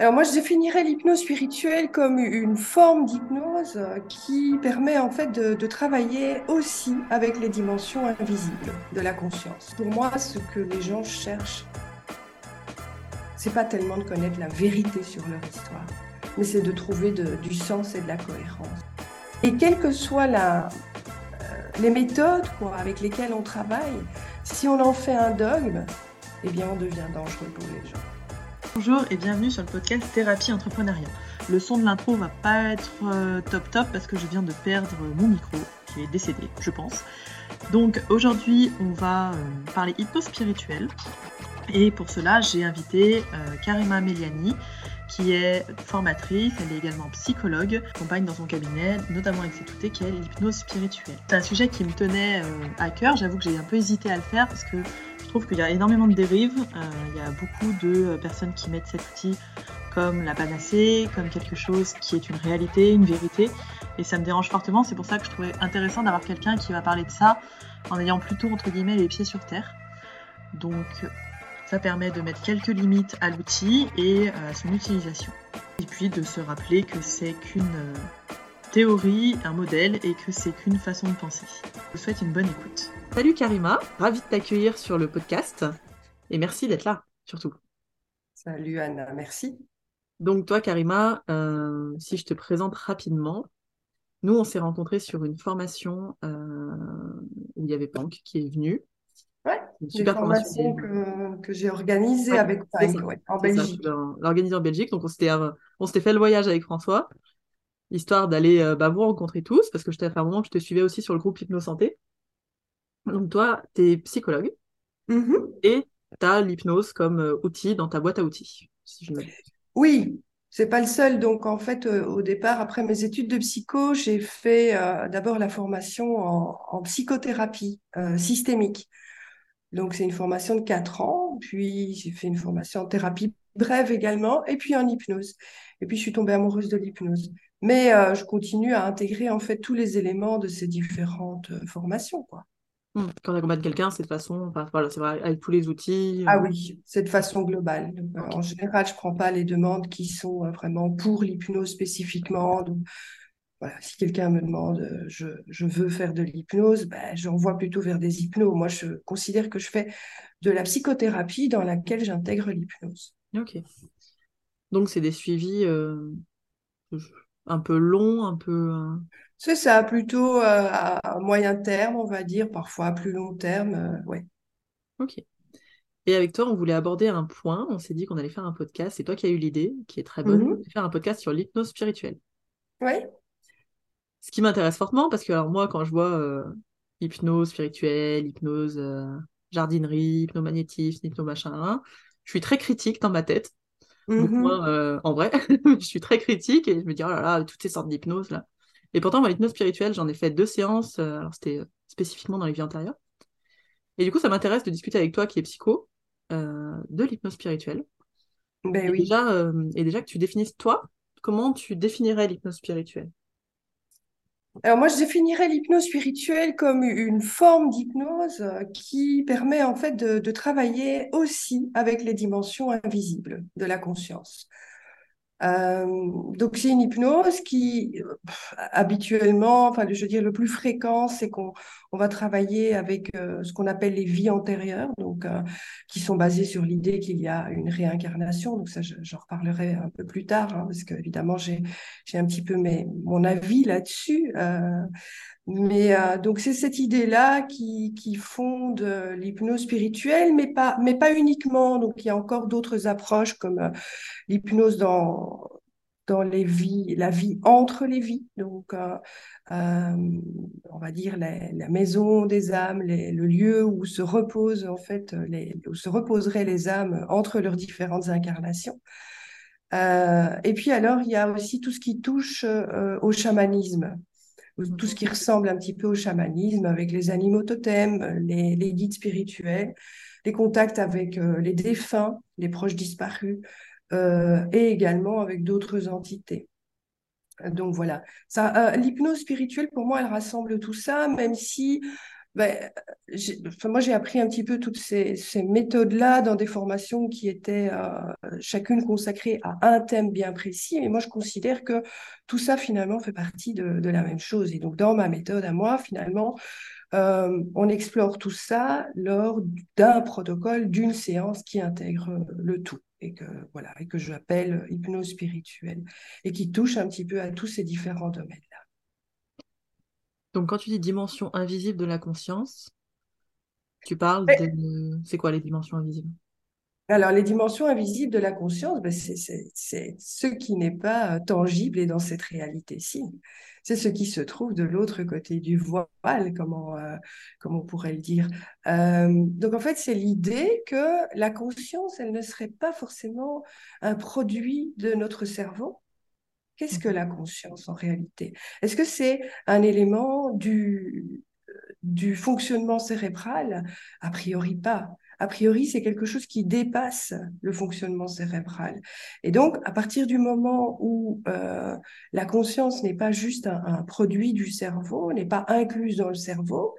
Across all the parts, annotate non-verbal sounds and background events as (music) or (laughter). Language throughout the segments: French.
Alors moi, je définirais l'hypnose spirituelle comme une forme d'hypnose qui permet en fait de, travailler aussi avec les dimensions invisibles de la conscience. Pour moi, ce que les gens cherchent, c'est pas tellement de connaître la vérité sur leur histoire, mais c'est de trouver du sens et de la cohérence. Et quelles que soient la, euh, les méthodes avec lesquelles on travaille, si on en fait un dogme, eh bien on devient dangereux pour les gens. Bonjour et bienvenue sur le podcast Thérapie Entrepreneuriat. Le son de l'intro va pas être euh, top top parce que je viens de perdre mon micro qui est décédé, je pense. Donc aujourd'hui, on va euh, parler hypnose spirituelle. Et pour cela, j'ai invité euh, Karima Meliani, qui est formatrice, elle est également psychologue, accompagne dans son cabinet, notamment avec cet outil qui est l'hypnose spirituelle. C'est un sujet qui me tenait à cœur, j'avoue que j'ai un peu hésité à le faire parce que je trouve qu'il y a énormément de dérives. Euh, il y a beaucoup de personnes qui mettent cet outil comme la panacée, comme quelque chose qui est une réalité, une vérité. Et ça me dérange fortement. C'est pour ça que je trouvais intéressant d'avoir quelqu'un qui va parler de ça en ayant plutôt, entre guillemets, les pieds sur terre. Donc, ça permet de mettre quelques limites à l'outil et à son utilisation. Et puis de se rappeler que c'est qu'une euh, théorie, un modèle et que c'est qu'une façon de penser. Je vous souhaite une bonne écoute. Salut Karima, ravi de t'accueillir sur le podcast et merci d'être là surtout. Salut Anna, merci. Donc toi Karima, euh, si je te présente rapidement, nous on s'est rencontrés sur une formation euh, où il y avait Pank qui est venu. Ouais, une super formation, que, j'ai organisée avec Pank en Belgique. L'organiser en Belgique, donc on s'était on s'était fait le voyage avec François histoire d'aller euh, bah, vous rencontrer tous, parce que je t'ai fait un moment que je te suivais aussi sur le groupe Hypnosanté. Donc toi, tu es psychologue mm-hmm. et tu as l'hypnose comme euh, outil dans ta boîte à outils, si je me Oui, c'est pas le seul. Donc en fait, euh, au départ, après mes études de psycho, j'ai fait d'abord la formation en, psychothérapie systémique. Donc c'est une formation de 4 ans, puis j'ai fait une formation en thérapie brève également, et puis en hypnose. Et puis je suis tombée amoureuse de l'hypnose. Mais euh, je continue à intégrer en fait tous les éléments de ces différentes euh, formations. Quoi. Mmh. Quand on accompagne quelqu'un, c'est de façon, enfin, voilà, c'est avec tous les outils. Ah euh. oui, c'est de façon globale. En général, je ne prends pas les demandes qui sont vraiment pour l'hypnose spécifiquement. Donc, voilà, si quelqu'un me demande je, je, veux faire de l'hypnose, ben, j'envoie plutôt vers des hypnos. Moi, je considère que je fais de la psychothérapie dans laquelle j'intègre l'hypnose. Ok. Donc, c'est des suivis un peu long, un peu. Euh, C'est ça, plutôt euh, à moyen terme, on va dire, parfois à plus long terme, euh, ouais. Ok. Et avec toi, on voulait aborder un point. On s'est dit qu'on allait faire un podcast. C'est toi qui as eu l'idée, qui est très bonne, mm faire un podcast sur l'hypnose spirituelle. Oui. Ce qui m'intéresse fortement, parce que alors moi, quand je vois hypnose spirituelle, hypnose jardinerie, hypnomagnétisme, hypnomachin, je suis très critique dans ma tête. Mmh euh, en vrai, (laughs) je suis très critique et je me dis, oh là là, toutes ces sortes d'hypnose là. Et pourtant, moi, l'hypnose spirituelle, j'en ai fait deux séances, euh, alors c'était euh, spécifiquement dans les vies antérieures. Et du coup, ça m'intéresse de discuter avec toi qui es psycho de l'hypnose spirituelle. Ben et, oui. déjà, et déjà que tu définisses toi, comment tu définirais l'hypnose spirituelle? Alors moi, je définirais l'hypnose spirituelle comme une forme d'hypnose qui permet en fait de, de, travailler aussi avec les dimensions invisibles de la conscience. Euh, donc c'est une hypnose qui habituellement, enfin je veux dire le plus fréquent, c'est qu'on on va travailler avec euh, ce qu'on appelle les vies antérieures, donc euh, qui sont basées sur l'idée qu'il y a une réincarnation. Donc ça, j'en reparlerai un peu plus tard, hein, parce que évidemment j'ai j'ai un petit peu mes, mon avis là-dessus. Mais donc c'est cette idée-là qui fonde l'hypnose spirituelle, mais pas uniquement. Donc il y a encore d'autres approches comme l'hypnose dans, les vies, la vie entre les vies, donc euh, euh, on va dire la, maison des âmes, le lieu où se reposent en fait, où se reposeraient les âmes entre leurs différentes incarnations. Euh, et puis alors il y a aussi tout ce qui touche au chamanisme, tout ce qui ressemble un petit peu au chamanisme avec les animaux totems, les, les guides spirituels, les contacts avec les défunts, les proches disparus, euh, et également avec d'autres entités. Donc voilà, ça, euh, l'hypnose spirituelle, pour moi, elle rassemble tout ça, même si enfin, moi, j'ai appris un petit peu toutes ces, méthodes-là dans des formations qui étaient euh, chacune consacrée à un thème bien précis. Et moi, je considère que tout ça, finalement, fait partie de, la même chose. Et donc, dans ma méthode à moi, finalement, euh, on explore tout ça lors d'un protocole, d'une séance qui intègre le tout et que voilà et que j'appelle hypnose spirituelle et qui touche un petit peu à tous ces différents domaines-là. Donc, quand tu dis dimension invisible de la conscience, tu parles de... C'est quoi les dimensions invisibles? Alors, les dimensions invisibles de la conscience, ben c'est ce qui n'est pas euh, tangible et dans cette réalité-ci. C'est ce qui se trouve de l'autre côté du voile, comment, euh, on pourrait le dire. Euh, donc, en fait, c'est l'idée que la conscience, elle ne serait pas forcément un produit de notre cerveau, Qu'est-ce que mhm. la conscience en réalité? Est-ce que c'est un élément du, du fonctionnement cérébral? A priori pas. A priori, c'est quelque chose qui dépasse le fonctionnement cérébral. Et donc, à partir du moment où euh, la conscience n'est pas juste un, produit du cerveau, n'est pas incluse dans le cerveau,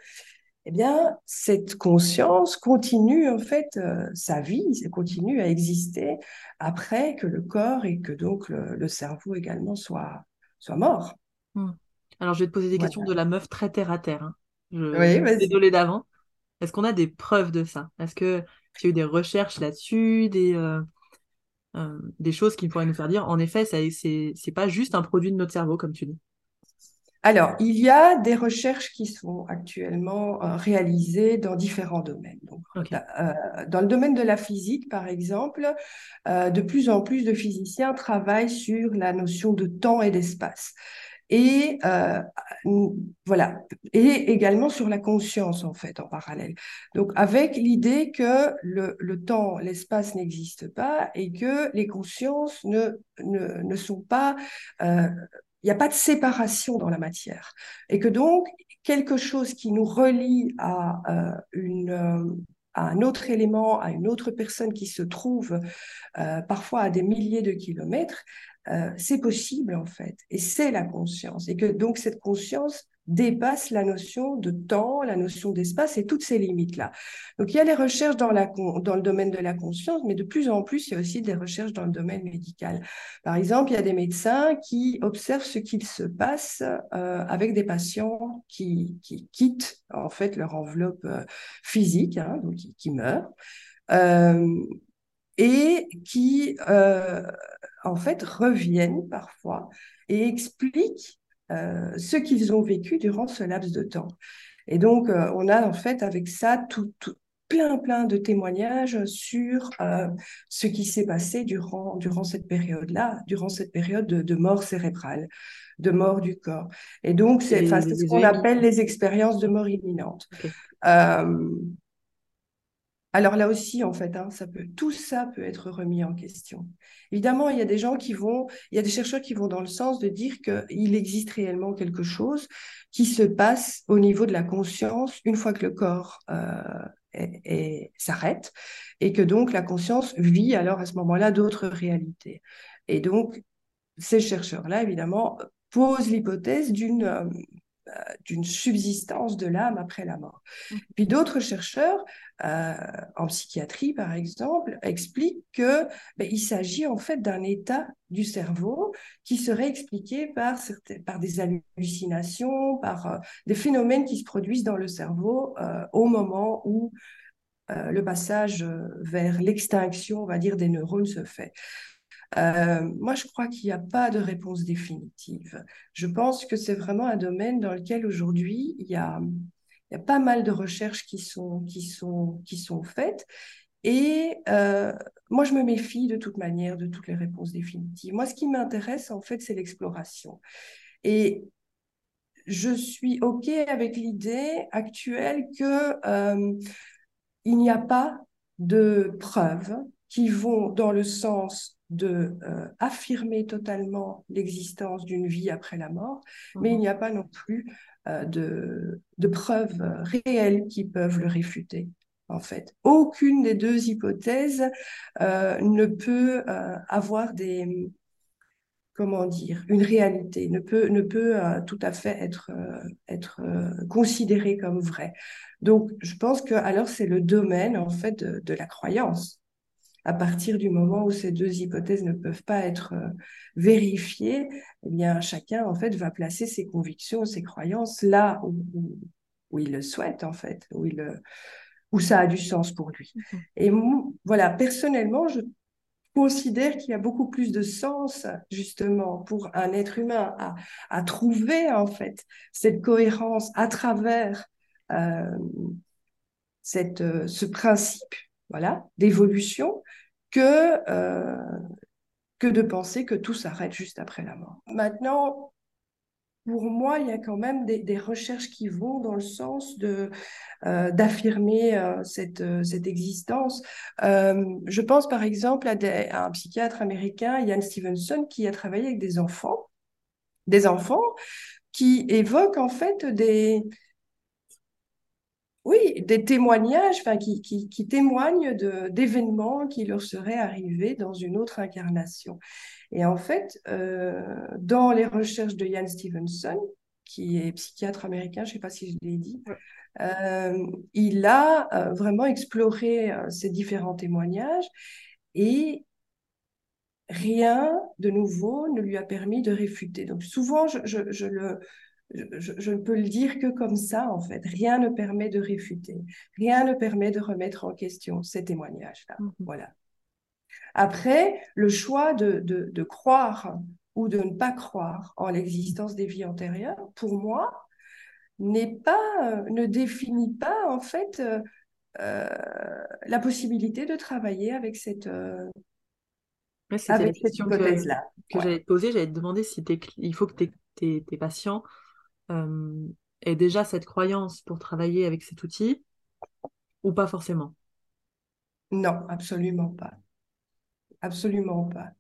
eh bien, cette conscience continue en fait euh, sa vie, elle continue à exister après que le corps et que donc le, cerveau également soit, soit mort. Hmm. Alors, je vais te poser des questions de la meuf très terre à terre. Hein. Je, désolée d'avant. Est-ce qu'on a des preuves de ça? Est-ce que tu as eu des recherches là-dessus, des, euh, euh, des choses qui pourraient nous faire dire, en effet, c'est pas juste un produit de notre cerveau, comme tu dis? Alors, il y a des recherches qui sont actuellement euh, réalisées dans différents domaines. Euh, dans le domaine de la physique, par exemple, euh, de plus en plus de physiciens travaillent sur la notion de temps et d'espace. Et voilà, et également sur la conscience en fait en parallèle. Donc avec l'idée que le, le temps, l'espace n'existe pas et que les consciences ne, ne, ne sont pas il n'y a pas de séparation dans la matière. Et que donc, quelque chose qui nous relie à, euh, une, euh, à un autre élément, à une autre personne qui se trouve euh, parfois à des milliers de kilomètres, c'est possible en fait. Et c'est la conscience. Et que donc cette conscience dépasse la notion de temps, la notion d'espace et toutes ces limites-là. Donc il y a les recherches dans, le domaine de la conscience, mais de plus en plus, il y a aussi des recherches dans le domaine médical. Par exemple, il y a des médecins qui observent ce qu'il se passe euh, avec des patients qui, qui, quittent en fait leur enveloppe euh, physique, hein, donc qui, meurent. Euh, et qui, en fait, reviennent parfois et expliquent euh, ce qu'ils ont vécu durant ce laps de temps. Et donc, euh, on a en fait avec ça tout, plein, plein de témoignages sur euh, ce qui s'est passé durant, durant cette période-là, durant cette période de, mort cérébrale, de mort du corps. Et donc, c'est ce qu'on appelle les expériences de mort imminente. Alors là aussi, en fait, hein, ça peut, tout ça peut être remis en question. Évidemment, il y a des gens qui vont, il y a des chercheurs qui vont dans le sens de dire qu'il existe réellement quelque chose qui se passe au niveau de la conscience une fois que le corps euh, s'arrête et que donc la conscience vit alors à ce moment-là d'autres réalités. Et donc, ces chercheurs-là, évidemment, posent l'hypothèse d'une euh, d'une subsistance de l'âme après la mort. Mmh. Puis d'autres chercheurs, euh, en psychiatrie par exemple, expliquent que ben, il s'agit en fait d'un état du cerveau qui serait expliqué par, par des hallucinations, par euh, des phénomènes qui se produisent dans le cerveau au moment où le passage vers l'extinction, on va dire, des neurones se fait. Euh, moi, je crois qu'il n'y a pas de réponse définitive. Je pense que c'est vraiment un domaine dans lequel aujourd'hui, il y a, pas mal de recherches qui sont, faites. Et euh, moi, je me méfie de toute manière de toutes les réponses définitives. Moi, ce qui m'intéresse, en fait, c'est l'exploration. Et je suis OK avec l'idée actuelle que euh, n'y a pas de preuves qui vont dans le sens de euh, affirmer totalement l'existence d'une vie après la mort, mais il mhm. n'y a pas non plus euh, de, de, preuves réelles qui peuvent le réfuter. En fait, aucune des deux hypothèses euh, ne peut avoir des comment dire, une réalité, ne peut, ne peut tout à fait être, être considéré comme vrai. Donc, je pense que alors c'est le domaine en fait de, la croyance. À partir du moment où ces deux hypothèses ne peuvent pas être vérifiées, eh bien chacun en fait va placer ses convictions, ses croyances là où, où, il le souhaite en fait, où il où ça a du sens pour lui. Mm-hmm. Et voilà, personnellement, je considère qu'il y a beaucoup plus de sens justement pour un être humain à, à trouver en fait cette cohérence à travers euh, cette, euh, ce principe voilà, d'évolution que, euh, que de penser que tout s'arrête juste après la mort. Maintenant, pour moi, il y a quand même des, recherches qui vont dans le sens de d'affirmer cette, cette existence. je pense par exemple à, à, un psychiatre américain, Ian Stevenson, qui a travaillé avec des enfants, des enfants qui évoquent en fait des, oui, des témoignages, enfin, qui, qui, qui témoignent d'événements qui leur seraient arrivés dans une autre incarnation. Et en fait, euh, dans les recherches de Ian Stevenson, qui est psychiatre américain, je ne sais pas si je l'ai dit, euh, il a euh, vraiment exploré ces différents témoignages et rien de nouveau ne lui a permis de réfuter. Donc souvent, je, je, je le, je, ne peux le dire que comme ça, en fait. Rien ne permet de réfuter, rien ne permet de remettre en question ces témoignages-là. Mhm. Voilà. Après, le choix de, de, croire ou de ne pas croire en l'existence des vies antérieures, pour moi, n'est pas, ne définit pas en fait euh, euh, la possibilité de travailler avec cette, euh, avec cette hypothèse-là. Que, j'allais te poser, j'allais te demander si il faut que tes, tes patients euh, est déjà cette croyance pour travailler avec cet outil ou pas forcément? Non, absolument pas. Absolument pas.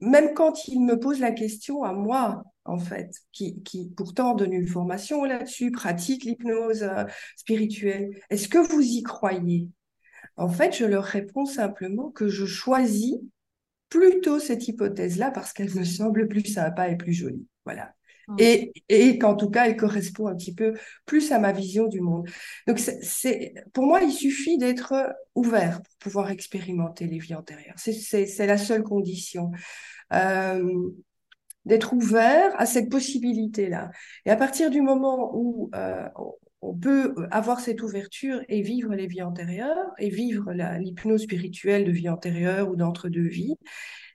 même quand il me pose la question à moi, en fait, qui, qui pourtant donne une formation là-dessus, pratique l'hypnose euh, spirituelle, est-ce que vous y croyez? En fait, je leur réponds simplement que je choisis plutôt cette hypothèse-là parce qu'elle me semble plus sympa et plus jolie. Voilà. Et, et qu'en tout cas, elle correspond un petit peu plus à ma vision du monde. Donc, c'est, pour moi, il suffit d'être ouvert pour pouvoir expérimenter les vies antérieures. C'est la seule condition. Euh, d'être ouvert à cette possibilité-là. Et à partir du moment où euh, on peut avoir cette ouverture et vivre les vies antérieures et vivre l'hypnose spirituelle de vie antérieure ou d'entre-deux vies,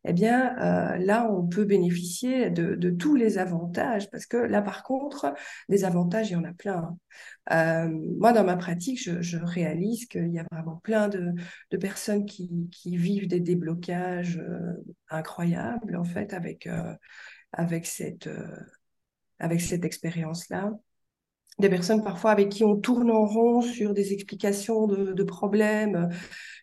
eh bien euh, là, on peut bénéficier de, tous les avantages, parce que là, par contre, des avantages, il y en a plein. Euh, moi, dans ma pratique, je, réalise qu'il y a vraiment plein de, personnes qui, vivent des déblocages euh, incroyables, en fait, avec, cette expérience-là des personnes parfois avec qui on tourne en rond sur des explications de, problèmes,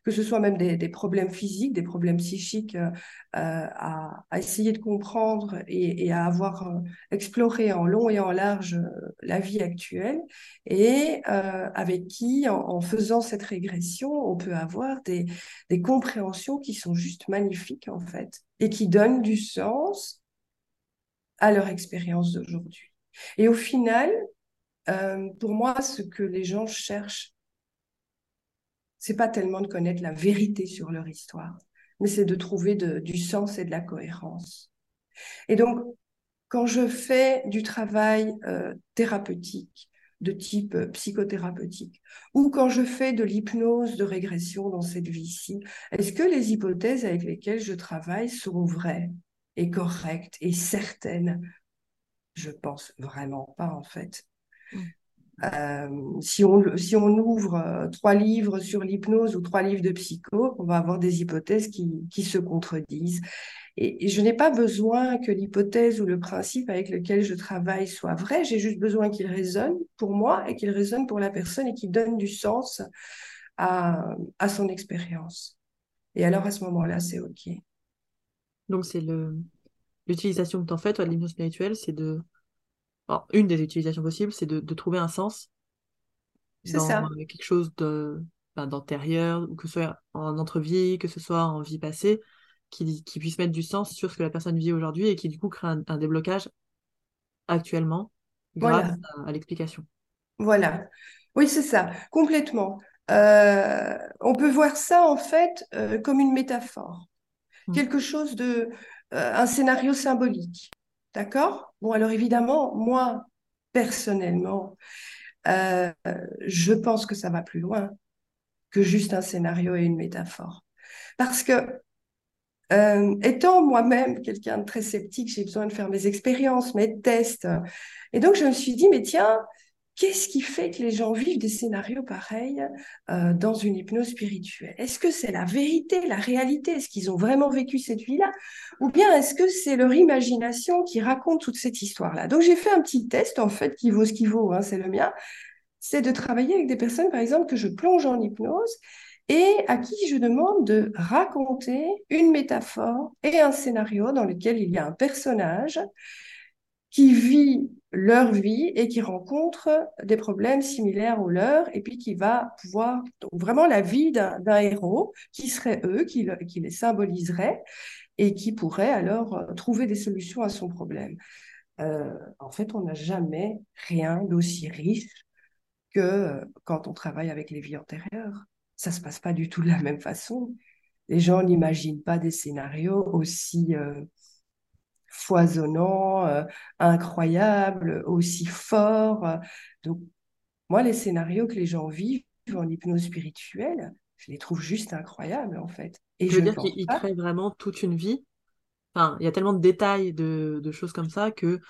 que ce soit même des, problèmes physiques, des problèmes psychiques, euh, à, essayer de comprendre et, à avoir euh, exploré en long et en large euh, la vie actuelle, et avec qui, en, faisant cette régression, on peut avoir des, des compréhensions qui sont juste magnifiques en fait, et qui donnent du sens à leur expérience d'aujourd'hui. Et au final, euh, pour moi, ce que les gens cherchent, c'est pas tellement de connaître la vérité sur leur histoire, mais c'est de trouver du sens et de la cohérence. Et donc, quand je fais du travail euh, thérapeutique, de type euh, psychothérapeutique, ou quand je fais de l'hypnose de régression dans cette vie-ci, est-ce que les hypothèses avec lesquelles je travaille sont vraies et correctes et certaines? Je pense vraiment pas en fait. Euh, si, on, si on ouvre euh, trois livres sur l'hypnose ou trois livres de psycho, on va avoir des hypothèses qui, qui se contredisent. Et, je n'ai pas besoin que l'hypothèse ou le principe avec lequel je travaille soit vrai, j'ai juste besoin qu'il résonne pour moi et qu'il résonne pour la personne et qu'il donne du sens à, à son expérience. Et alors à ce moment-là, c'est OK. Donc c'est l'utilisation que tu en fais, de l'hypnose spirituelle, c'est de une des utilisations possibles, c'est de, trouver un sens dans ça. quelque chose de ben, d'antérieur, que ce soit en entrevie, que ce soit en vie passée, qui, qui puisse mettre du sens sur ce que la personne vit aujourd'hui et qui du coup crée un, déblocage actuellement grâce à, l'explication. Voilà. Oui, c'est ça, complètement. Euh, on peut voir ça en fait euh, comme une métaphore, mmh. quelque chose de, euh, un scénario symbolique. D'accord? Bon, alors évidemment, moi, personnellement, je pense que ça va plus loin que juste un scénario et une métaphore. Parce que euh, étant moi-même quelqu'un de très sceptique, j'ai besoin de faire mes expériences, mes tests. Et donc, je me suis dit, mais tiens, qu'est-ce qui fait que les gens vivent des scénarios pareils euh, dans une hypnose spirituelle? Est-ce que c'est la vérité, la réalité? Est-ce qu'ils ont vraiment vécu cette vie-là? Ou bien est-ce que c'est leur imagination qui raconte toute cette histoire-là? Donc, j'ai fait un petit test, en fait, qui vaut ce qui vaut, hein, c'est le mien. C'est de travailler avec des personnes, par exemple, que je plonge en hypnose et à qui je demande de raconter une métaphore et un scénario dans lequel il y a un personnage qui vit leur vie et qui rencontre des problèmes similaires aux leurs et puis qui va pouvoir, donc vraiment la vie d'un héros qui serait eux, qui, les symboliserait et qui pourrait alors euh, trouver des solutions à son problème. Euh, en fait, on n'a jamais rien d'aussi riche que euh, quand on travaille avec les vies antérieures ça se passe pas du tout de la même façon. Les gens n'imaginent pas des scénarios aussi foisonnants, euh, incroyables, aussi forts. Donc, moi, les scénarios que les gens vivent en hypnose spirituelle, je les trouve juste incroyables, en fait. Et je veux dire qu'ils créent vraiment toute une vie. Enfin, il y a tellement de détails, de, choses comme ça, que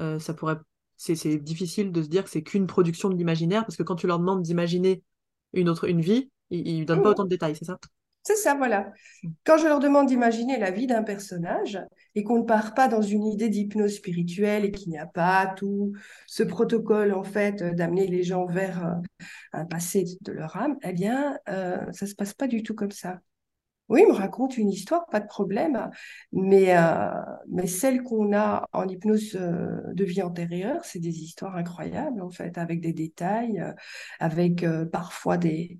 euh, ça pourrait c'est difficile de se dire que c'est qu'une production de l'imaginaire, parce que quand tu leur demandes d'imaginer une autre une vie, ils ne donnent pas autant de détails, c'est ça? C'est ça, voilà. Mm. Quand je leur demande d'imaginer la vie d'un personnage et qu'on ne part pas dans une idée d'hypnose spirituelle et qu'il n'y a pas tout ce protocole, en fait, d'amener les gens vers euh, un passé de leur âme, eh bien, euh, ça ne se passe pas du tout comme ça. Oui, il me raconte une histoire, pas de problème, mais, euh, mais celle qu'on a en hypnose de vie antérieure, c'est des histoires incroyables, en fait, avec des détails, avec parfois des,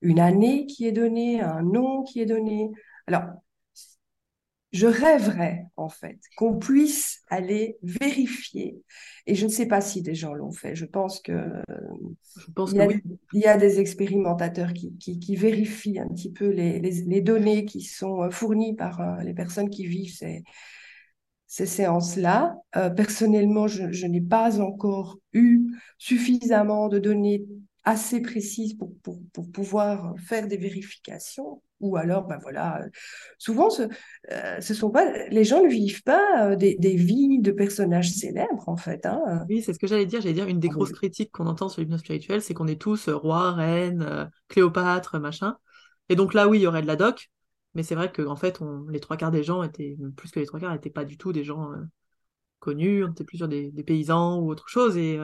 une année qui est donnée, un nom qui est donné. Alors, je rêverais en fait qu'on puisse aller vérifier. Et je ne sais pas si des gens l'ont fait. Je pense que je pense il, y a, il y a des expérimentateurs qui, qui, vérifient un petit peu les, les, données qui sont fournies par euh, les personnes qui vivent ces, ces séances-là. Euh, personnellement, je, je n'ai pas encore eu suffisamment de données assez précises pour, pour, pour, pouvoir faire des vérifications. Ou alors, ben voilà, souvent, ce, euh, ce sont pas, les gens ne vivent pas euh, des, des, vies de personnages célèbres, en fait. Hein. Oui, c'est ce que j'allais dire. J'allais dire, une des ah grosses critiques qu'on entend sur l'hypnose spirituelle, c'est qu'on est tous euh, rois, reines, Cléopâtre, machin. Et donc là, oui, il y aurait de la doc, mais c'est vrai que en fait, on, les trois quarts des gens étaient, plus que les trois quarts, n'étaient pas du tout des gens connus, on était plus sur des, des, paysans ou autre chose. Et,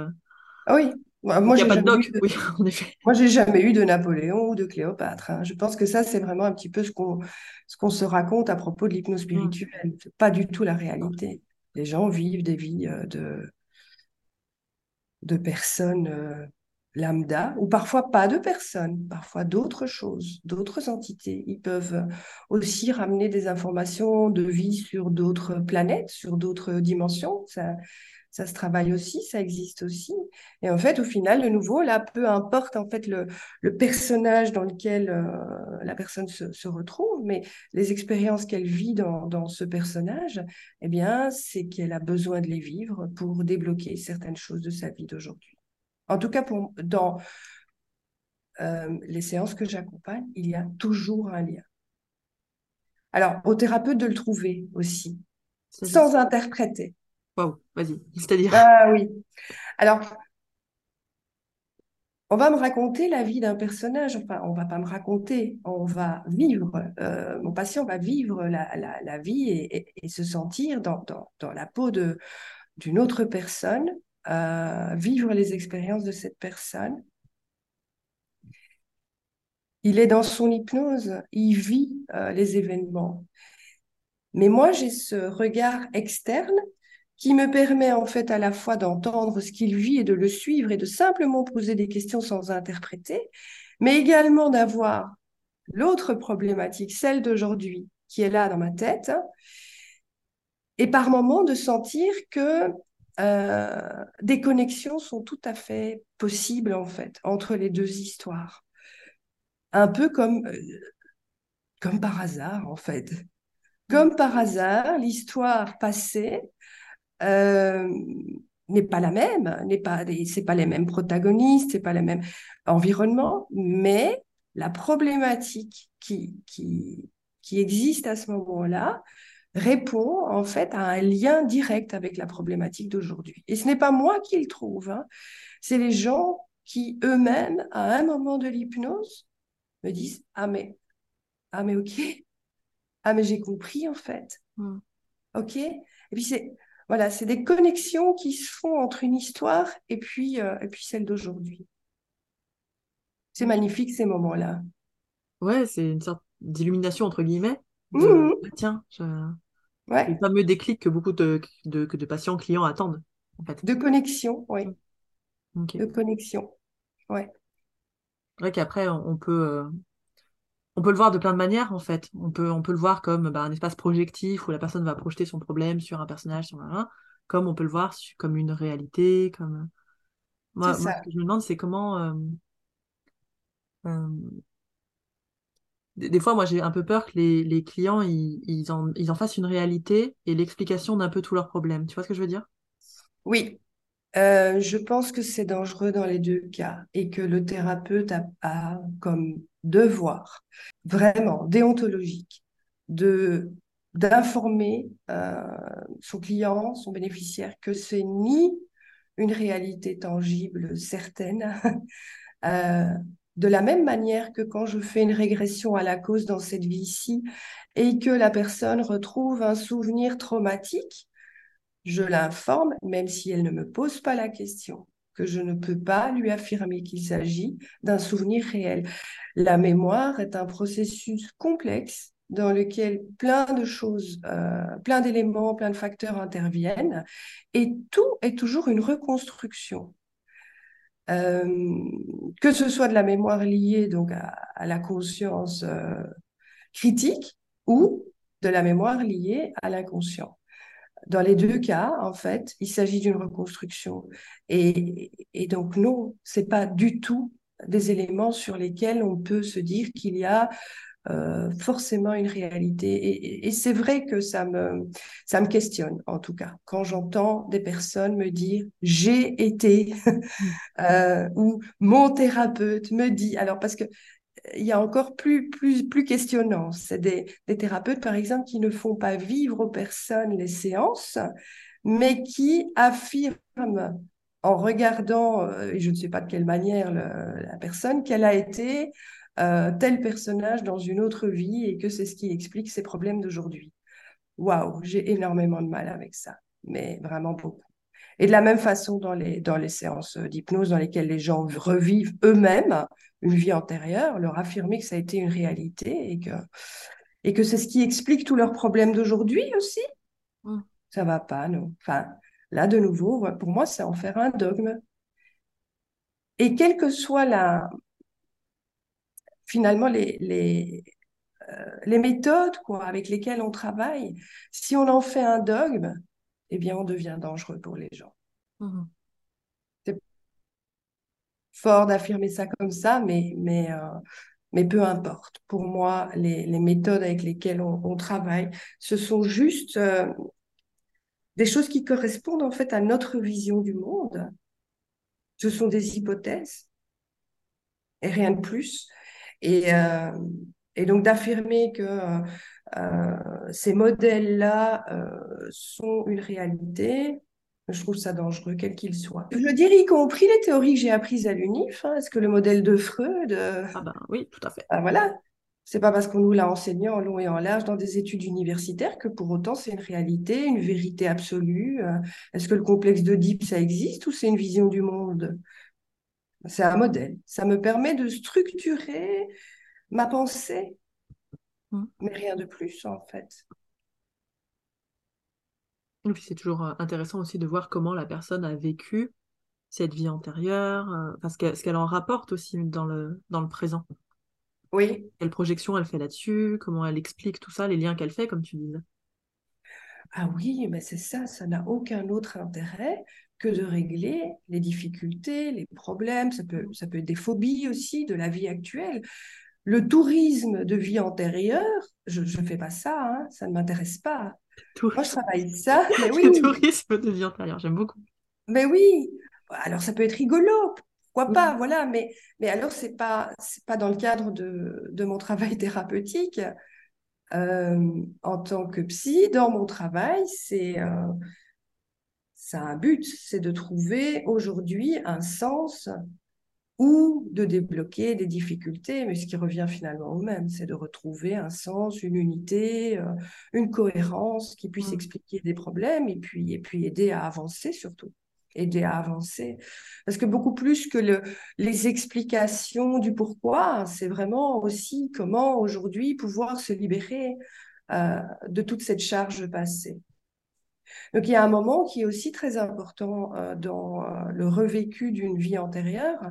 ah oui, moi, j'ai pas de oui, (laughs) en effet. Moi, j'ai jamais eu de Napoléon ou de Cléopâtre. Hein. Je pense que ça, c'est vraiment un petit peu ce qu'on ce qu'on se raconte à propos de l'hypnose mmh. spirituelle. C'est pas du tout la réalité. Les gens vivent des vies euh, de de personnes euh, lambda, ou parfois pas de personnes, parfois d'autres choses, d'autres entités. Ils peuvent aussi ramener des informations de vie sur d'autres planètes, sur d'autres dimensions. Ça, ça se travaille aussi, ça existe aussi. Et en fait, au final, de nouveau, là, peu importe en fait le, le personnage dans lequel euh, la personne se, se, retrouve, mais les expériences qu'elle vit dans, dans, ce personnage, eh bien, c'est qu'elle a besoin de les vivre pour débloquer certaines choses de sa vie d'aujourd'hui. En tout cas, pour, dans euh, les séances que j'accompagne, il y a toujours un lien. Alors, au thérapeute de le trouver aussi, sans interpréter. Waouh, vas-y, c'est-à-dire Ah oui. Alors, on va me raconter la vie d'un personnage. Enfin, on va pas me raconter, on va vivre. Euh, mon patient va vivre la, vie et, se sentir dans, la peau d'une autre personne, euh, vivre les expériences de cette personne. Il est dans son hypnose, il vit euh, les événements. Mais moi, j'ai ce regard externe qui me permet en fait à la fois d'entendre ce qu'il vit et de le suivre et de simplement poser des questions sans interpréter, mais également d'avoir l'autre problématique, celle d'aujourd'hui, qui est là dans ma tête, et par moments de sentir que euh, des connexions sont tout à fait possibles en fait entre les deux histoires. Un peu comme, euh, comme par hasard en fait. Comme par hasard, l'histoire passée euh, n'est pas la même, n'est pas, c'est pas les mêmes protagonistes, c'est pas le même environnement, mais la problématique qui, qui, qui existe à ce moment-là répond en fait à un lien direct avec la problématique d'aujourd'hui. Et ce n'est pas moi qui le trouve, hein. c'est les gens qui eux-mêmes, à un moment de l'hypnose, me disent ah mais ah mais ok, ah mais j'ai compris en fait, hmm. ok. Et puis c'est voilà, c'est des connexions qui se font entre une histoire et puis euh, et puis celle d'aujourd'hui. C'est magnifique ces moments-là. Ouais, c'est une sorte d'illumination entre guillemets. Mmh. Ah, tiens, je... Ouais. Le fameux déclic que beaucoup de, de, de, patients, clients attendent. En fait. De connexion, oui. De connexion, ouais. C'est vrai qu'après, on peut, euh, on peut le voir de plein de manières, en fait. On peut, on peut le voir comme bah, un espace projectif où la personne va projeter son problème sur un personnage, sur un, comme on peut le voir comme une réalité. Comme... Moi, moi ce que je me demande, c'est comment... Euh, euh, des fois, moi, j'ai un peu peur que les, les clients, ils, ils, en, ils, en, fassent une réalité et l'explication d'un peu tous leurs problèmes. Tu vois ce que je veux dire? Oui. Euh, je pense que c'est dangereux dans les deux cas et que le thérapeute a, comme devoir, vraiment déontologique, de d'informer euh, son client, son bénéficiaire, que c'est ni une réalité tangible, certaine, (laughs) euh, de la même manière que quand je fais une régression à la cause dans cette vie-ci et que la personne retrouve un souvenir traumatique, je l'informe, même si elle ne me pose pas la question, que je ne peux pas lui affirmer qu'il s'agit d'un souvenir réel. La mémoire est un processus complexe dans lequel plein de choses, euh, plein d'éléments, plein de facteurs interviennent, et tout est toujours une reconstruction. Euh, que ce soit de la mémoire liée donc à, la conscience euh, critique ou de la mémoire liée à l'inconscient. Dans les deux cas, en fait, il s'agit d'une reconstruction. Et, donc, non, c'est pas du tout des éléments sur lesquels on peut se dire qu'il y a euh, forcément une réalité. Et, c'est vrai que ça me, ça me questionne, en tout cas, quand j'entends des personnes me dire j'ai été (laughs) euh, ou mon thérapeute me dit. Alors, parce que il y a encore plus, plus, plus questionnant. C'est des, des thérapeutes, par exemple, qui ne font pas vivre aux personnes les séances, mais qui affirment en regardant, euh, et je ne sais pas de quelle manière, la personne, qu'elle a été euh, tel personnage dans une autre vie et que c'est ce qui explique ses problèmes d'aujourd'hui. Waouh, j'ai énormément de mal avec ça, mais vraiment beaucoup. Et de la même façon, dans les, dans les séances d'hypnose dans lesquelles les gens revivent eux-mêmes une vie antérieure, leur affirmer que ça a été une réalité et que, et que c'est ce qui explique tous leurs problèmes d'aujourd'hui aussi, mmh. ça va pas, non. Enfin, là, de nouveau, pour moi, c'est en faire un dogme. Et quelle que soit la, finalement les, les, euh, les méthodes quoi, avec lesquelles on travaille, si on en fait un dogme, eh bien, on devient dangereux pour les gens. Mmh. C'est fort d'affirmer ça comme ça, mais, mais, euh, mais peu importe. Pour moi, les, les méthodes avec lesquelles on, travaille, ce sont juste euh, des choses qui correspondent en fait à notre vision du monde. Ce sont des hypothèses et rien de plus. Et, euh, et donc d'affirmer que euh, ces modèles-là euh, sont une réalité, je trouve ça dangereux, quel qu'il soit. Je dire, y compris les théories que j'ai apprises à l'UNIF. Hein, Est-ce que le modèle de Freud... Ah ben oui, tout à fait. Ben voilà. C'est pas parce qu'on nous l'a enseigné en long et en large dans des études universitaires que pour autant c'est une réalité, une vérité absolue. Est-ce que le complexe d'Oedipe, ça existe ou c'est une vision du monde? C'est un modèle. Ça me permet de structurer ma pensée, mmh. mais rien de plus en fait. Et puis c'est toujours euh, intéressant aussi de voir comment la personne a vécu cette vie antérieure, euh, ce qu'elle en rapporte aussi dans le, dans le présent. Oui. Quelle projection elle fait là-dessus, comment elle explique tout ça, les liens qu'elle fait, comme tu disais. Ah oui, mais c'est ça, ça n'a aucun autre intérêt que de régler les difficultés, les problèmes, ça peut, ça peut être des phobies aussi de la vie actuelle. Le tourisme de vie antérieure, je ne fais pas ça, hein, ça ne m'intéresse pas. Moi, je travaille ça, mais (laughs) oui. Le tourisme de vie antérieure, j'aime beaucoup. Mais oui, alors ça peut être rigolo, pourquoi pas, voilà, mais, mais alors c'est pas, c'est pas dans le cadre de, de mon travail (laughs) thérapeutique. Euh, en tant que psy, dans mon travail, c'est euh, ça a un but, c'est de trouver aujourd'hui un sens ou de débloquer des difficultés, mais ce qui revient finalement au même, c'est de retrouver un sens, une unité, euh, une cohérence qui puisse expliquer des problèmes et puis, et puis aider à avancer surtout aider à avancer. Parce que beaucoup plus que le, les explications du pourquoi, c'est vraiment aussi comment aujourd'hui pouvoir se libérer euh, de toute cette charge passée. Donc il y a un moment qui est aussi très important euh, dans euh, le revécu d'une vie antérieure,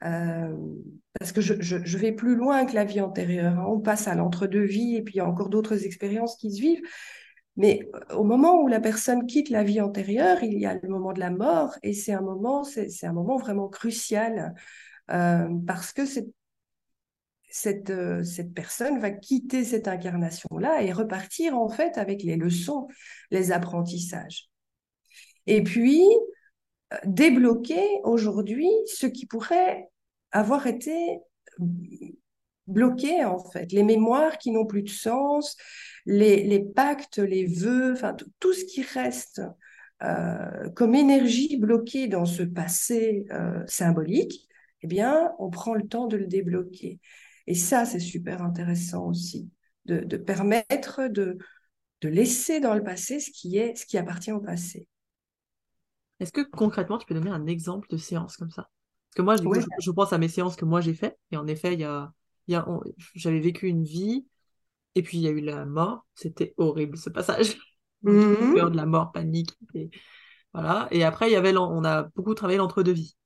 parce que je, vais plus loin que la vie antérieure. Hein. On passe à l'entre-deux-vie et puis il y a encore d'autres expériences qui se vivent. Mais au moment où la personne quitte la vie antérieure, il y a le moment de la mort et c'est un moment, c'est un moment vraiment crucial euh, parce que cette, cette, euh, cette personne va quitter cette incarnation-là et repartir en fait avec les leçons, les apprentissages. Et puis, euh, débloquer aujourd'hui ce qui pourrait avoir été bloqué en fait, les mémoires qui n'ont plus de sens, les, pactes, les vœux, enfin tout ce qui reste euh, comme énergie bloquée dans ce passé symbolique, eh bien, on prend le temps de le débloquer. Et ça, c'est super intéressant aussi, de, permettre de, de laisser dans le passé ce qui est, ce qui appartient au passé. Est-ce que concrètement, tu peux donner un exemple de séance comme ça? Parce que moi, je, je, pense à mes séances que moi j'ai fait, et en effet, il y a, j'avais vécu une vie, et puis il y a eu la mort. C'était horrible ce passage. (laughs) Mmh. Peur de la mort, panique. Et, voilà. et après, il y avait on a beaucoup travaillé l'entre-deux-vie.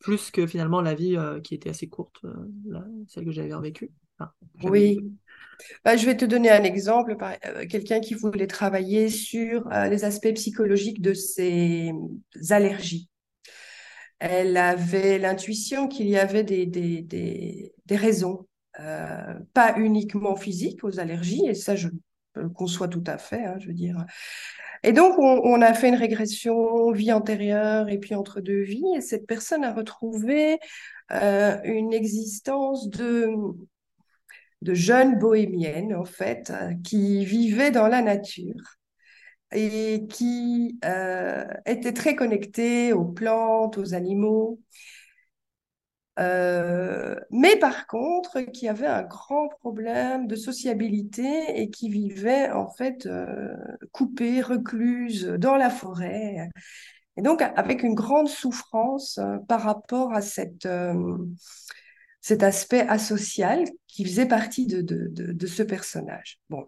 Plus que finalement la vie euh, qui était assez courte, euh, celle que j'avais vécue. oui. Bah, je vais te donner un exemple. Euh, quelqu'un qui voulait travailler sur les aspects psychologiques de ses allergies. Elle avait l'intuition qu'il y avait des, des, des, des raisons pas uniquement physique aux allergies, et ça, je le conçois tout à fait, hein, je veux dire. Et donc, on, a fait une régression vie antérieure et puis entre deux vies, et cette personne a retrouvé euh, une existence de, de jeunes bohémiennes, en fait, qui vivaient dans la nature et qui euh, étaient très connectées aux plantes, aux animaux. Euh, mais par contre, qui avait un grand problème de sociabilité et qui vivait en fait euh, coupée, recluse dans la forêt. Et donc avec une grande souffrance euh, par rapport à euh, cet aspect asocial qui faisait partie de, ce personnage. Bon.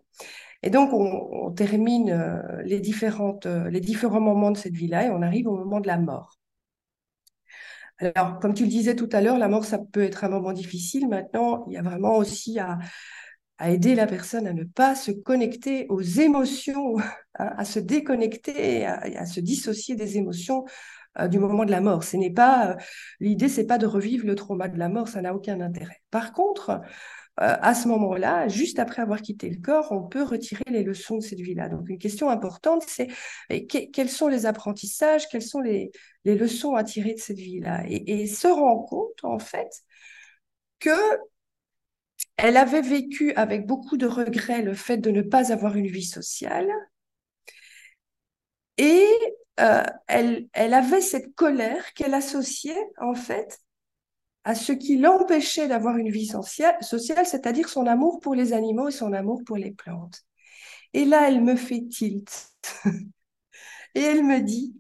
Et donc on, termine les différents moments de cette vie-là et on arrive au moment de la mort. Alors, comme tu le disais tout à l'heure, la mort, ça peut être un moment difficile. Maintenant, il y a vraiment aussi à, aider la personne à ne pas se connecter aux émotions, à, se déconnecter, à, à, se dissocier des émotions euh, du moment de la mort. Ce n'est pas euh, l'idée, c'est pas de revivre le trauma de la mort, ça n'a aucun intérêt. Par contre, euh, à ce moment-là, juste après avoir quitté le corps, on peut retirer les leçons de cette vie-là. Donc, une question importante, c'est quels sont les apprentissages, quelles sont les, leçons à tirer de cette vie-là et, se rend compte, en fait, que elle avait vécu avec beaucoup de regrets le fait de ne pas avoir une vie sociale et euh, elle, elle avait cette colère qu'elle associait en fait à ce qui l'empêchait d'avoir une vie sociale, c'est-à-dire son amour pour les animaux et son amour pour les plantes. Et là, elle me fait tilt. (laughs) et elle me dit,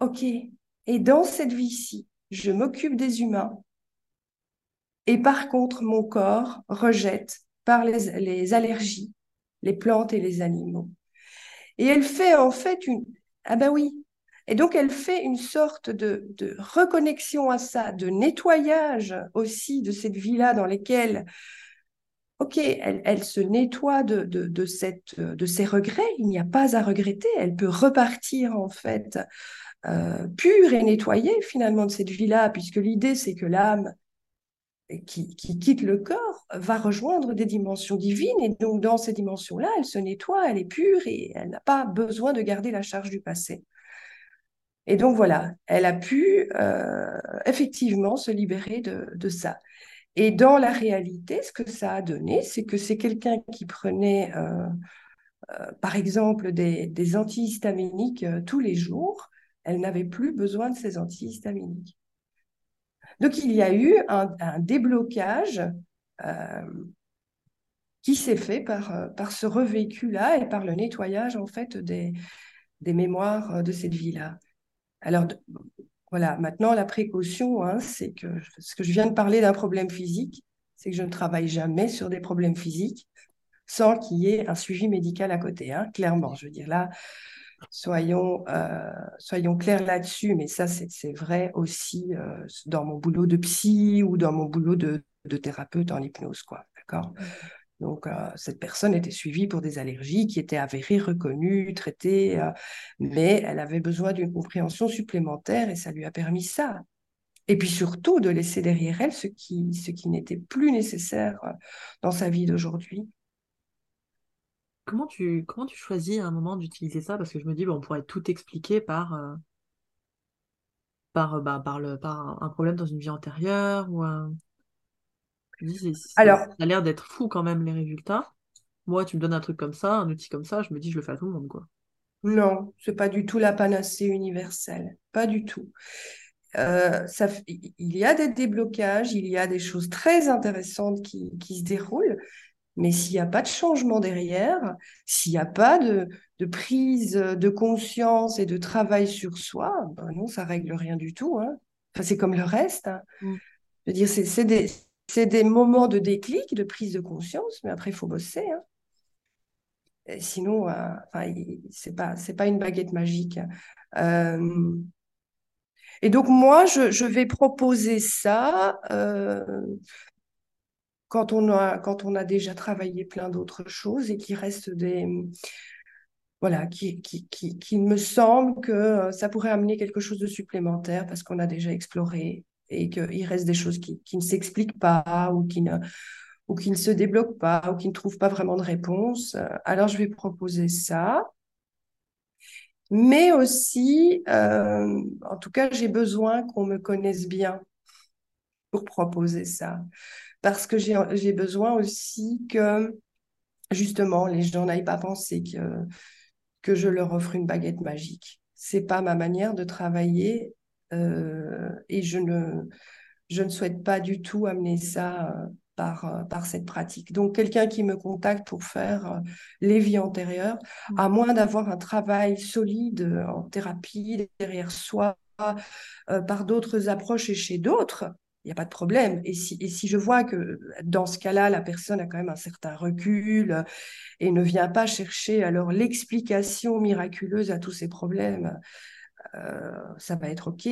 OK, et dans cette vie-ci, je m'occupe des humains. Et par contre, mon corps rejette par les, les allergies, les plantes et les animaux. Et elle fait en fait une... Ah ben oui, Et donc, elle fait une sorte de, reconnexion à ça, de nettoyage aussi de cette vie-là dans laquelle, ok, elle, se nettoie de, de, cette, de ses regrets, il n'y a pas à regretter, elle peut repartir en fait euh, pure et nettoyée finalement de cette vie-là, puisque l'idée c'est que l'âme qui, qui, quitte le corps va rejoindre des dimensions divines, et donc dans ces dimensions-là, elle se nettoie, elle est pure et elle n'a pas besoin de garder la charge du passé. Et donc voilà, elle a pu euh, effectivement se libérer de, ça. Et dans la réalité, ce que ça a donné, c'est que c'est quelqu'un qui prenait, euh, par exemple, des, antihistaminiques tous les jours. Elle n'avait plus besoin de ces antihistaminiques. Donc il y a eu un, déblocage qui s'est fait par, par ce revécu-là et par le nettoyage en fait des, des mémoires de cette vie-là. Alors, voilà, maintenant, la précaution, hein, c'est que ce que je viens de parler d'un problème physique, c'est que je ne travaille jamais sur des problèmes physiques sans qu'il y ait un suivi médical à côté, hein, clairement. Je veux dire, là, soyons, euh, soyons clairs là-dessus, mais ça, c'est vrai aussi euh, dans mon boulot de psy ou dans mon boulot de, de thérapeute en hypnose, quoi. D'accord? Donc, euh, cette personne était suivie pour des allergies qui étaient avérées, reconnues, traitées, mais elle avait besoin d'une compréhension supplémentaire et ça lui a permis ça. Et puis surtout de laisser derrière elle ce qui, ce qui n'était plus nécessaire dans sa vie d'aujourd'hui. Comment tu, comment tu choisis à un moment d'utiliser ça? Parce que je me dis, bon, on pourrait tout expliquer par, par, bah, par, le, par un problème dans une vie antérieure ou un alors, ça a l'air d'être fou quand même les résultats. Moi, tu me donnes un truc comme ça, un outil comme ça, je me dis je le fais à tout le monde quoi. Non, c'est pas du tout la panacée universelle, pas du tout. Euh, ça, il y a des déblocages, il y a des choses très intéressantes qui, se déroulent, mais s'il n'y a pas de changement derrière, s'il n'y a pas de, prise de conscience et de travail sur soi, ben non, ça règle rien du tout. Hein. Enfin, c'est comme le reste. Hein. Mm. Je veux dire, c'est des, moments de déclic, de prise de conscience, mais après, il faut bosser. Hein. sinon, euh, c'est pas, c'est pas une baguette magique. Euh, et donc, moi, je, vais proposer ça euh, quand, on a, quand on a déjà travaillé plein d'autres choses et qu'il reste des. Voilà, qui, qui, qui, qui, me semble que ça pourrait amener quelque chose de supplémentaire parce qu'on a déjà exploré et qu'il reste des choses qui, ne s'expliquent pas ou qui ne, ou qui ne se débloquent pas ou qui ne trouvent pas vraiment de réponse. Euh, alors, je vais proposer ça. Mais aussi, euh, en tout cas, j'ai besoin qu'on me connaisse bien pour proposer ça. Parce que j'ai besoin aussi que, justement, les gens n'aillent pas penser que, que je leur offre une baguette magique. C'est pas ma manière de travailler euh, et je ne, je ne souhaite pas du tout amener ça euh, par, euh, par cette pratique. Donc, quelqu'un qui me contacte pour faire les vies antérieures, mmh. à moins d'avoir un travail solide en thérapie derrière soi, par d'autres approches et chez d'autres, il n'y a pas de problème. Et si, et si je vois que dans ce cas-là, la personne a quand même un certain recul et ne vient pas chercher alors l'explication miraculeuse à tous ces problèmes, euh, ça va être OK.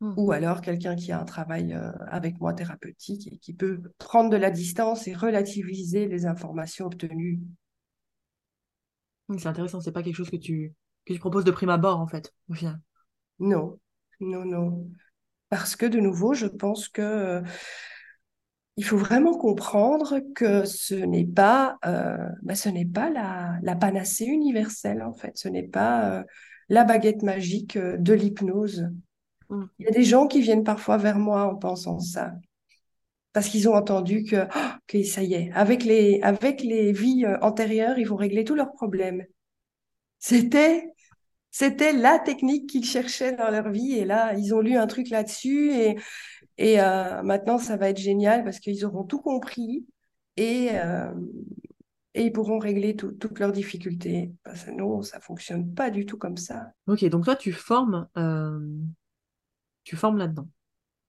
Mmh. Ou alors quelqu'un qui a un travail euh, avec moi thérapeutique et qui peut prendre de la distance et relativiser les informations obtenues. C'est intéressant, c'est pas quelque chose que tu, que tu proposes de prime abord en fait, au final. Non, non, non. Parce que de nouveau, je pense que euh, il faut vraiment comprendre que ce n'est pas, bah, ce n'est pas la, la, panacée universelle en fait. Ce n'est pas la baguette magique euh, de l'hypnose. Mm. Il y a des gens qui viennent parfois vers moi en pensant ça. Parce qu'ils ont entendu que, oh, ça y est, avec les, avec les vies euh, antérieures, ils vont régler tous leurs problèmes. C'était, c'était la technique qu'ils cherchaient dans leur vie. Et là, ils ont lu un truc là-dessus. Et, et euh, maintenant, ça va être génial parce qu'ils auront tout compris. Et, et ils pourront régler toutes leurs difficultés. Parce que non, ça fonctionne pas du tout comme ça. Ok, donc toi, tu formes, euh, tu formes là-dedans.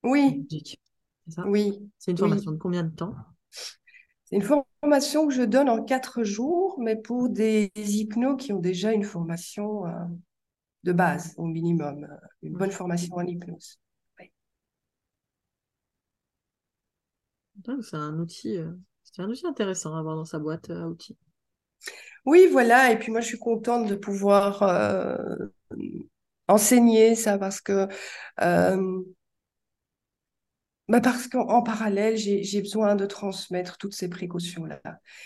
Oui. C'est ça? Oui. C'est une formation de combien de temps? C'est une formation que je donne en quatre jours, mais pour des, hypnos qui ont déjà une formation euh, de base, au minimum, une bonne formation en hypnose. C'est un outil, c'est un outil intéressant à avoir dans sa boîte à outils. Oui, voilà. Et puis moi, je suis contente de pouvoir enseigner ça parce que bah parce qu'en parallèle, j'ai besoin de transmettre toutes ces précautions-là.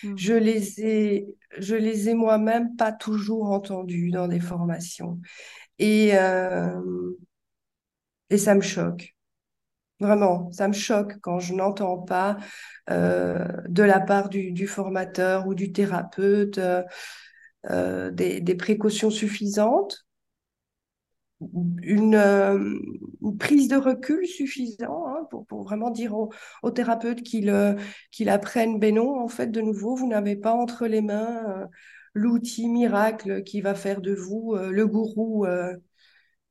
Mmh. Je les ai, je les ai moi-même pas toujours entendues dans des formations. Et, euh, et ça me choque. Vraiment, ça me choque quand je n'entends pas euh, de la part du, du, formateur ou du thérapeute euh, des, des précautions suffisantes une, euh, une, prise de recul suffisant hein, pour, vraiment dire au, au thérapeute qu'il euh, qu'il apprenne, ben non, en fait, de nouveau, vous n'avez pas entre les mains euh, l'outil miracle qui va faire de vous le gourou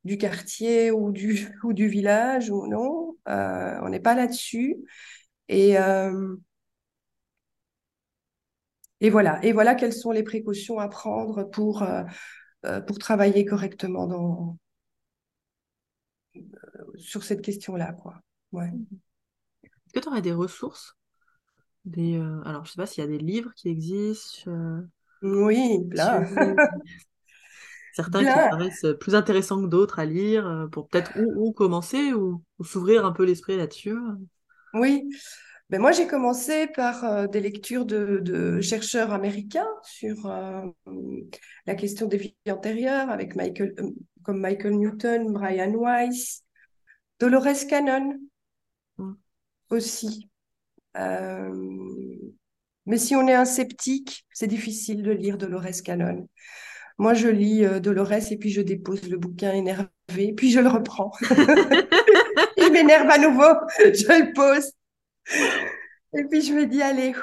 du quartier ou du, (laughs) ou du village, ou non, on n'est pas là-dessus. Et, et voilà, et voilà quelles sont les précautions à prendre pour, pour travailler correctement dans, sur cette question-là, quoi. Ouais. Est-ce que tu aurais des ressources? Des, euh, Alors, je sais pas s'il y a des livres qui existent. Euh, oui, plein. (laughs) Certains qui paraissent plus intéressants que d'autres à lire euh, pour peut-être où, commencer ou, s'ouvrir un peu l'esprit là-dessus? Oui. Ben moi, j'ai commencé par des lectures de, de, chercheurs américains sur la question des vies antérieures, avec Michael, comme Michael Newton, Brian Weiss, Dolores Cannon mm. aussi. Euh, mais si on est un sceptique, c'est difficile de lire Dolores Cannon. Moi, je lis euh, Dolores et puis je dépose le bouquin énervé, puis je le reprends. (laughs) Il m'énerve à nouveau, je le pose. Et puis je me dis, allez,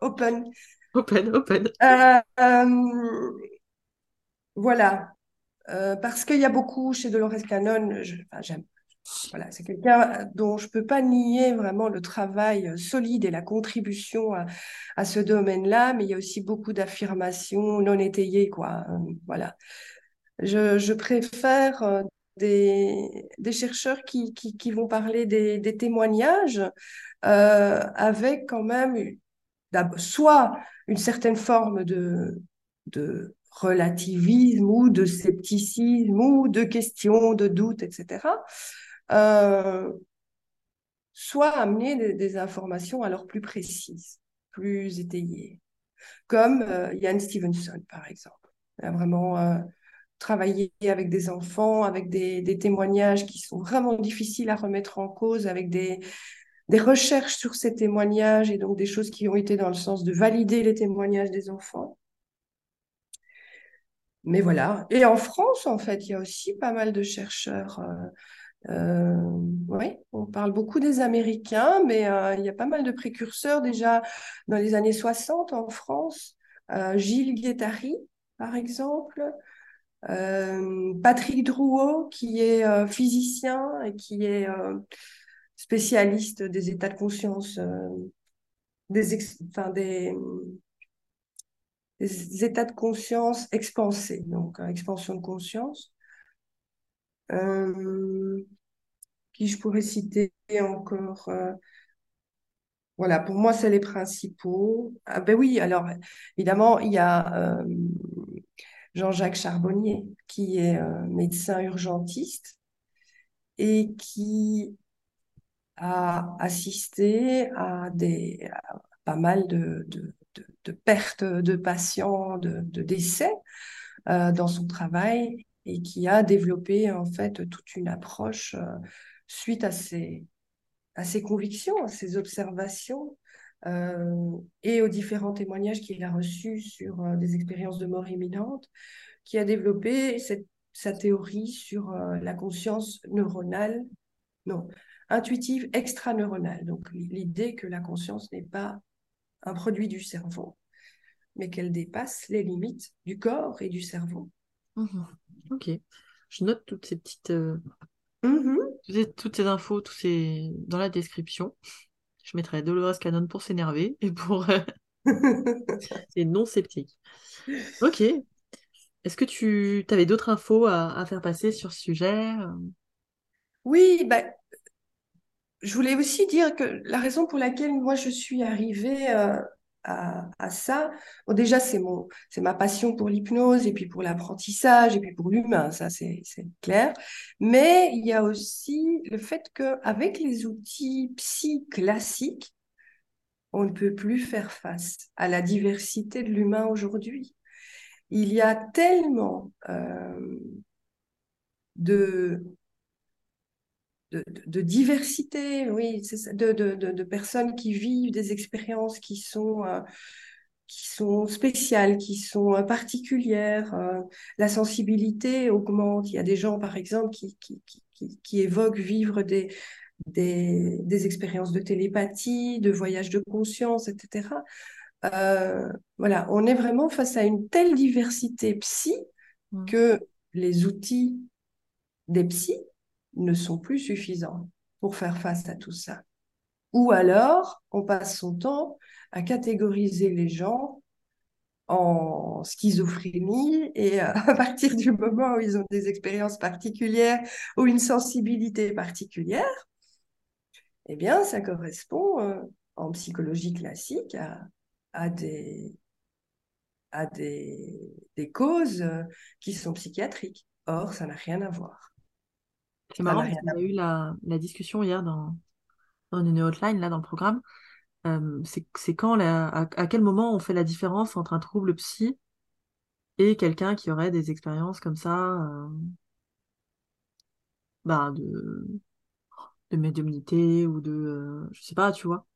open. Open, open. Euh, voilà. parce qu'il y a beaucoup chez Dolores Cannon, j'aime c'est quelqu'un dont je peux pas nier vraiment le travail solide et la contribution à, ce domaine-là, mais il y a aussi beaucoup d'affirmations non étayées, quoi. Voilà. Je, préfère euh, des, chercheurs qui, vont parler des, témoignages euh, avec quand même soit une certaine forme de relativisme ou de scepticisme ou de questions, de doutes, etc. Euh, soit amener des, informations alors plus précises, plus étayées, comme euh, Ian Stevenson, par exemple. Il a vraiment euh, travaillé avec des enfants, avec des, témoignages qui sont vraiment difficiles à remettre en cause, avec des, des recherches sur ces témoignages et donc des choses qui ont été dans le sens de valider les témoignages des enfants. Mais voilà. Et en France, en fait, il y a aussi pas mal de chercheurs euh, oui, on parle beaucoup des Américains, mais euh, il y a pas mal de précurseurs déjà dans les années 60 en France. Euh, Gilles Guettari, par exemple. Patrick Drouot, qui est physicien et qui est spécialiste des états de conscience, des, enfin, des, états de conscience expansés, donc expansion de conscience. Euh, qui je pourrais citer encore euh, Voilà, pour moi, c'est les principaux. Ah ben oui, alors évidemment, il y a euh, Jean-Jacques Charbonnier, qui est médecin urgentiste et qui a assisté à, des, pas mal de, pertes de patients, de, décès dans son travail et qui a développé en fait toute une approche euh, suite à ses, à ses convictions, à ses observations euh, et aux différents témoignages qu'il a reçus sur euh, des expériences de mort imminente, qui a développé cette, sa théorie sur la conscience neuronale, non, intuitive extraneuronale. Donc l'idée que la conscience n'est pas un produit du cerveau, mais qu'elle dépasse les limites du corps et du cerveau. Mmh ok. Je note toutes ces petites. Euh, mmh toutes, ces, infos, tous ces... dans la description. Je mettrai Dolores Cannon pour s'énerver et pour euh, (laughs) c'est non sceptique. Ok. Est-ce que tu avais d'autres infos à, faire passer sur ce sujet Oui, bah, je voulais aussi dire que la raison pour laquelle moi je suis arrivée euh, à, ça, déjà c'est mon, c'est ma passion pour l'hypnose et puis pour l'apprentissage et puis pour l'humain, ça c'est clair. Mais il y a aussi le fait qu'avec les outils psy classiques, on ne peut plus faire face à la diversité de l'humain aujourd'hui. Il y a tellement euh, de de, diversité, oui, de, de, personnes qui vivent des expériences qui sont, euh, qui sont spéciales, qui sont euh, particulières. Euh, la sensibilité augmente. Il y a des gens, par exemple, qui, qui, qui, qui évoquent vivre des, des, des, expériences de télépathie, de voyage de conscience, etc. voilà, on est vraiment face à une telle diversité psy mmh. que les outils des psys ne sont plus suffisants pour faire face à tout ça. Ou alors, on passe son temps à catégoriser les gens en schizophrénie et à (laughs) partir du moment où ils ont des expériences particulières ou une sensibilité particulière, eh bien, ça correspond euh, en psychologie classique à, des, à des, causes qui sont psychiatriques. Or, ça n'a rien à voir. C'est marrant parce qu'on a eu la, discussion hier dans, dans une hotline, là, dans le programme. Euh, c'est quand, à, quel moment on fait la différence entre un trouble psy et quelqu'un qui aurait des expériences comme ça euh, bah, de, de médiumnité ou de. Euh, je sais pas, tu vois.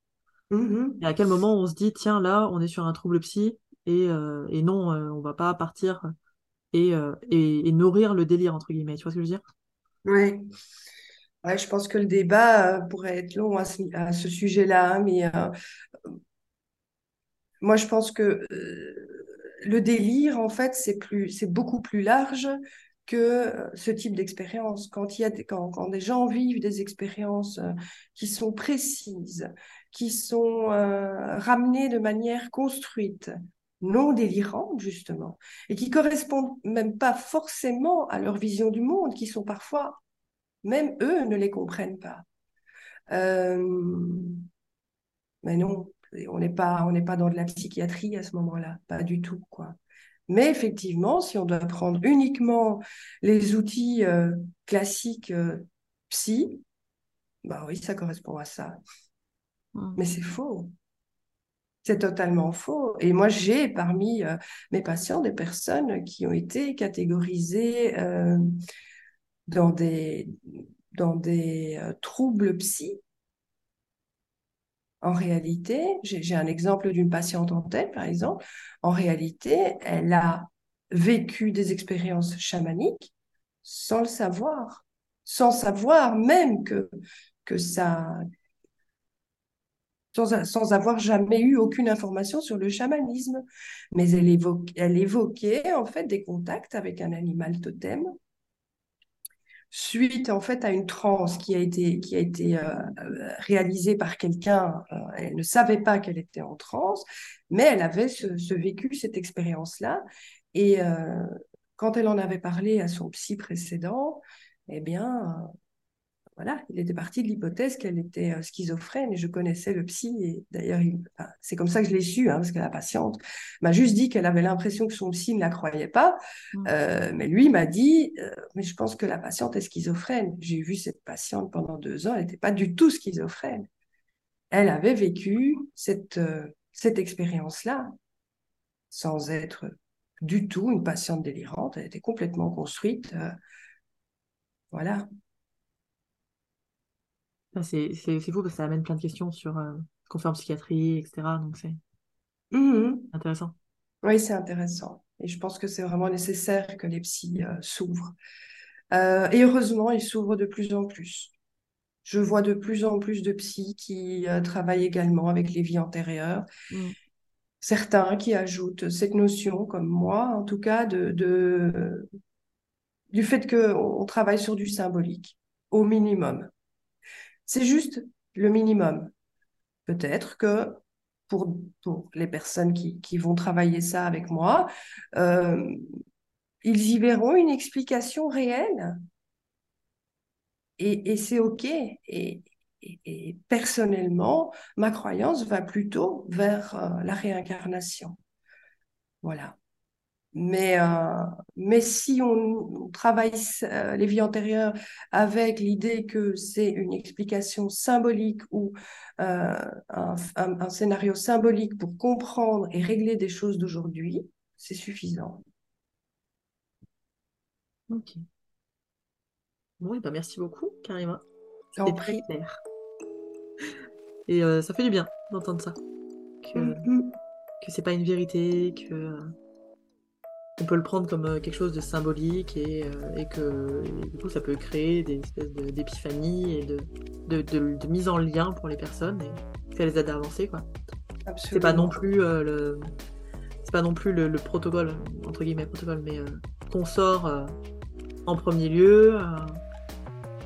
Mmh et à quel moment on se dit, tiens, là, on est sur un trouble psy et, et non, on va pas partir et, et, et, nourrir le délire, entre guillemets. Tu vois ce que je veux dire? Oui. Ouais, je pense que le débat euh, pourrait être long à ce, sujet-là, hein, mais euh, moi je pense que euh, le délire, en fait, c'est beaucoup plus large que ce type d'expérience. Quand, quand, quand, des gens vivent des expériences qui sont précises, qui sont ramenées de manière construite, non délirantes justement, et qui correspondent même pas forcément à leur vision du monde, qui sont parfois, même eux ne les comprennent pas. Euh, mais non, on n'est pas, on pas dans de la psychiatrie à ce moment-là, pas du tout, quoi. Mais effectivement, si on doit prendre uniquement les outils euh, classiques euh, psy, bah oui, ça correspond à ça. Mmh. Mais c'est faux. C'est totalement faux. Et moi, j'ai parmi euh, mes patients des personnes qui ont été catégorisées euh, dans des, dans des euh, troubles psy. En réalité, j'ai un exemple d'une patiente en tête, par exemple. En réalité, elle a vécu des expériences chamaniques sans le savoir, sans savoir même que, que ça, sans, avoir jamais eu aucune information sur le chamanisme. Mais elle, évoquait en fait des contacts avec un animal totem suite en fait à une transe qui a été, qui a été euh, réalisée par quelqu'un. Euh, elle ne savait pas qu'elle était en transe, mais elle avait ce, vécu, cette expérience-là. Et euh, quand elle en avait parlé à son psy précédent, eh bien, voilà, il était parti de l'hypothèse qu'elle était euh, schizophrène et je connaissais le psy. Et d'ailleurs, c'est comme ça que je l'ai su, hein, parce que la patiente m'a juste dit qu'elle avait l'impression que son psy ne la croyait pas. Mmh. Euh, mais lui m'a dit, euh, mais je pense que la patiente est schizophrène. J'ai vu cette patiente pendant deux ans, elle n'était pas du tout schizophrène. Elle avait vécu cette, cette expérience-là sans être du tout une patiente délirante. Elle était complètement construite. voilà. C'est fou parce que ça amène plein de questions sur euh, ce qu'on fait en psychiatrie, etc. Donc c'est mmh intéressant. Oui, c'est intéressant. Et je pense que c'est vraiment nécessaire que les psys euh, s'ouvrent. Euh, et heureusement, ils s'ouvrent de plus en plus. Je vois de plus en plus de psys qui travaillent également avec les vies antérieures. Mmh. Certains qui ajoutent cette notion, comme moi en tout cas, de, de du fait qu'on travaille sur du symbolique, au minimum. C'est juste le minimum. Peut-être que pour, pour les personnes qui, qui, vont travailler ça avec moi, euh, ils y verront une explication réelle. Et, c'est OK. Et, personnellement, ma croyance va plutôt vers euh, la réincarnation. Voilà. Mais, euh, mais si on, travaille euh, les vies antérieures avec l'idée que c'est une explication symbolique ou un, un, scénario symbolique pour comprendre et régler des choses d'aujourd'hui, c'est suffisant. Ok. Bon, bah merci beaucoup, Karima. C'était très clair. Et euh, ça fait du bien d'entendre ça. Que, mm-hmm. que c'est pas une vérité, que on peut le prendre comme euh, quelque chose de symbolique et, euh, et que du coup ça peut créer des espèces d'épiphanie et de, de, de, mise en lien pour les personnes et ça les aide à avancer quoi. C'est pas non plus le c'est pas non plus le, le, protocole entre guillemets protocole mais qu'on sort en premier lieu, euh,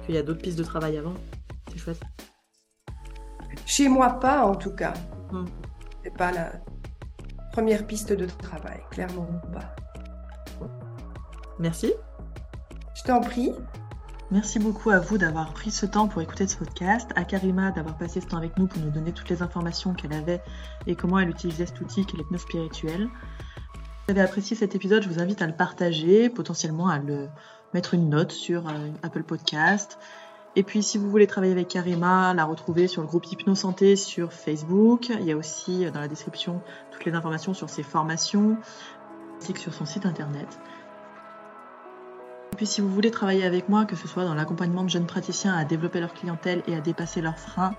qu'il y a d'autres pistes de travail avant. C'est chouette. Chez moi, pas en tout cas. Hmm. C'est pas la première piste de travail, clairement pas. Merci. Je t'en prie. Merci beaucoup à vous d'avoir pris ce temps pour écouter ce podcast, à Karima d'avoir passé ce temps avec nous pour nous donner toutes les informations qu'elle avait et comment elle utilisait cet outil qu'est l'hypnose spirituelle. Si vous avez apprécié cet épisode, je vous invite à le partager, potentiellement à le mettre une note sur euh, Apple Podcast. Et puis si vous voulez travailler avec Karima, la retrouver sur le groupe Hypnosanté sur Facebook. Il y a aussi euh, dans la description toutes les informations sur ses formations, sur son site internet. Et puis si vous voulez travailler avec moi, que ce soit dans l'accompagnement de jeunes praticiens à développer leur clientèle et à dépasser leurs freins,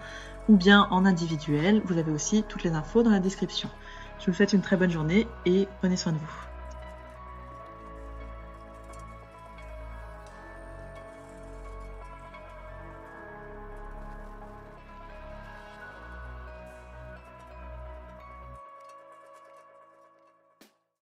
ou bien en individuel, vous avez aussi toutes les infos dans la description. Je vous souhaite une très bonne journée et prenez soin de vous.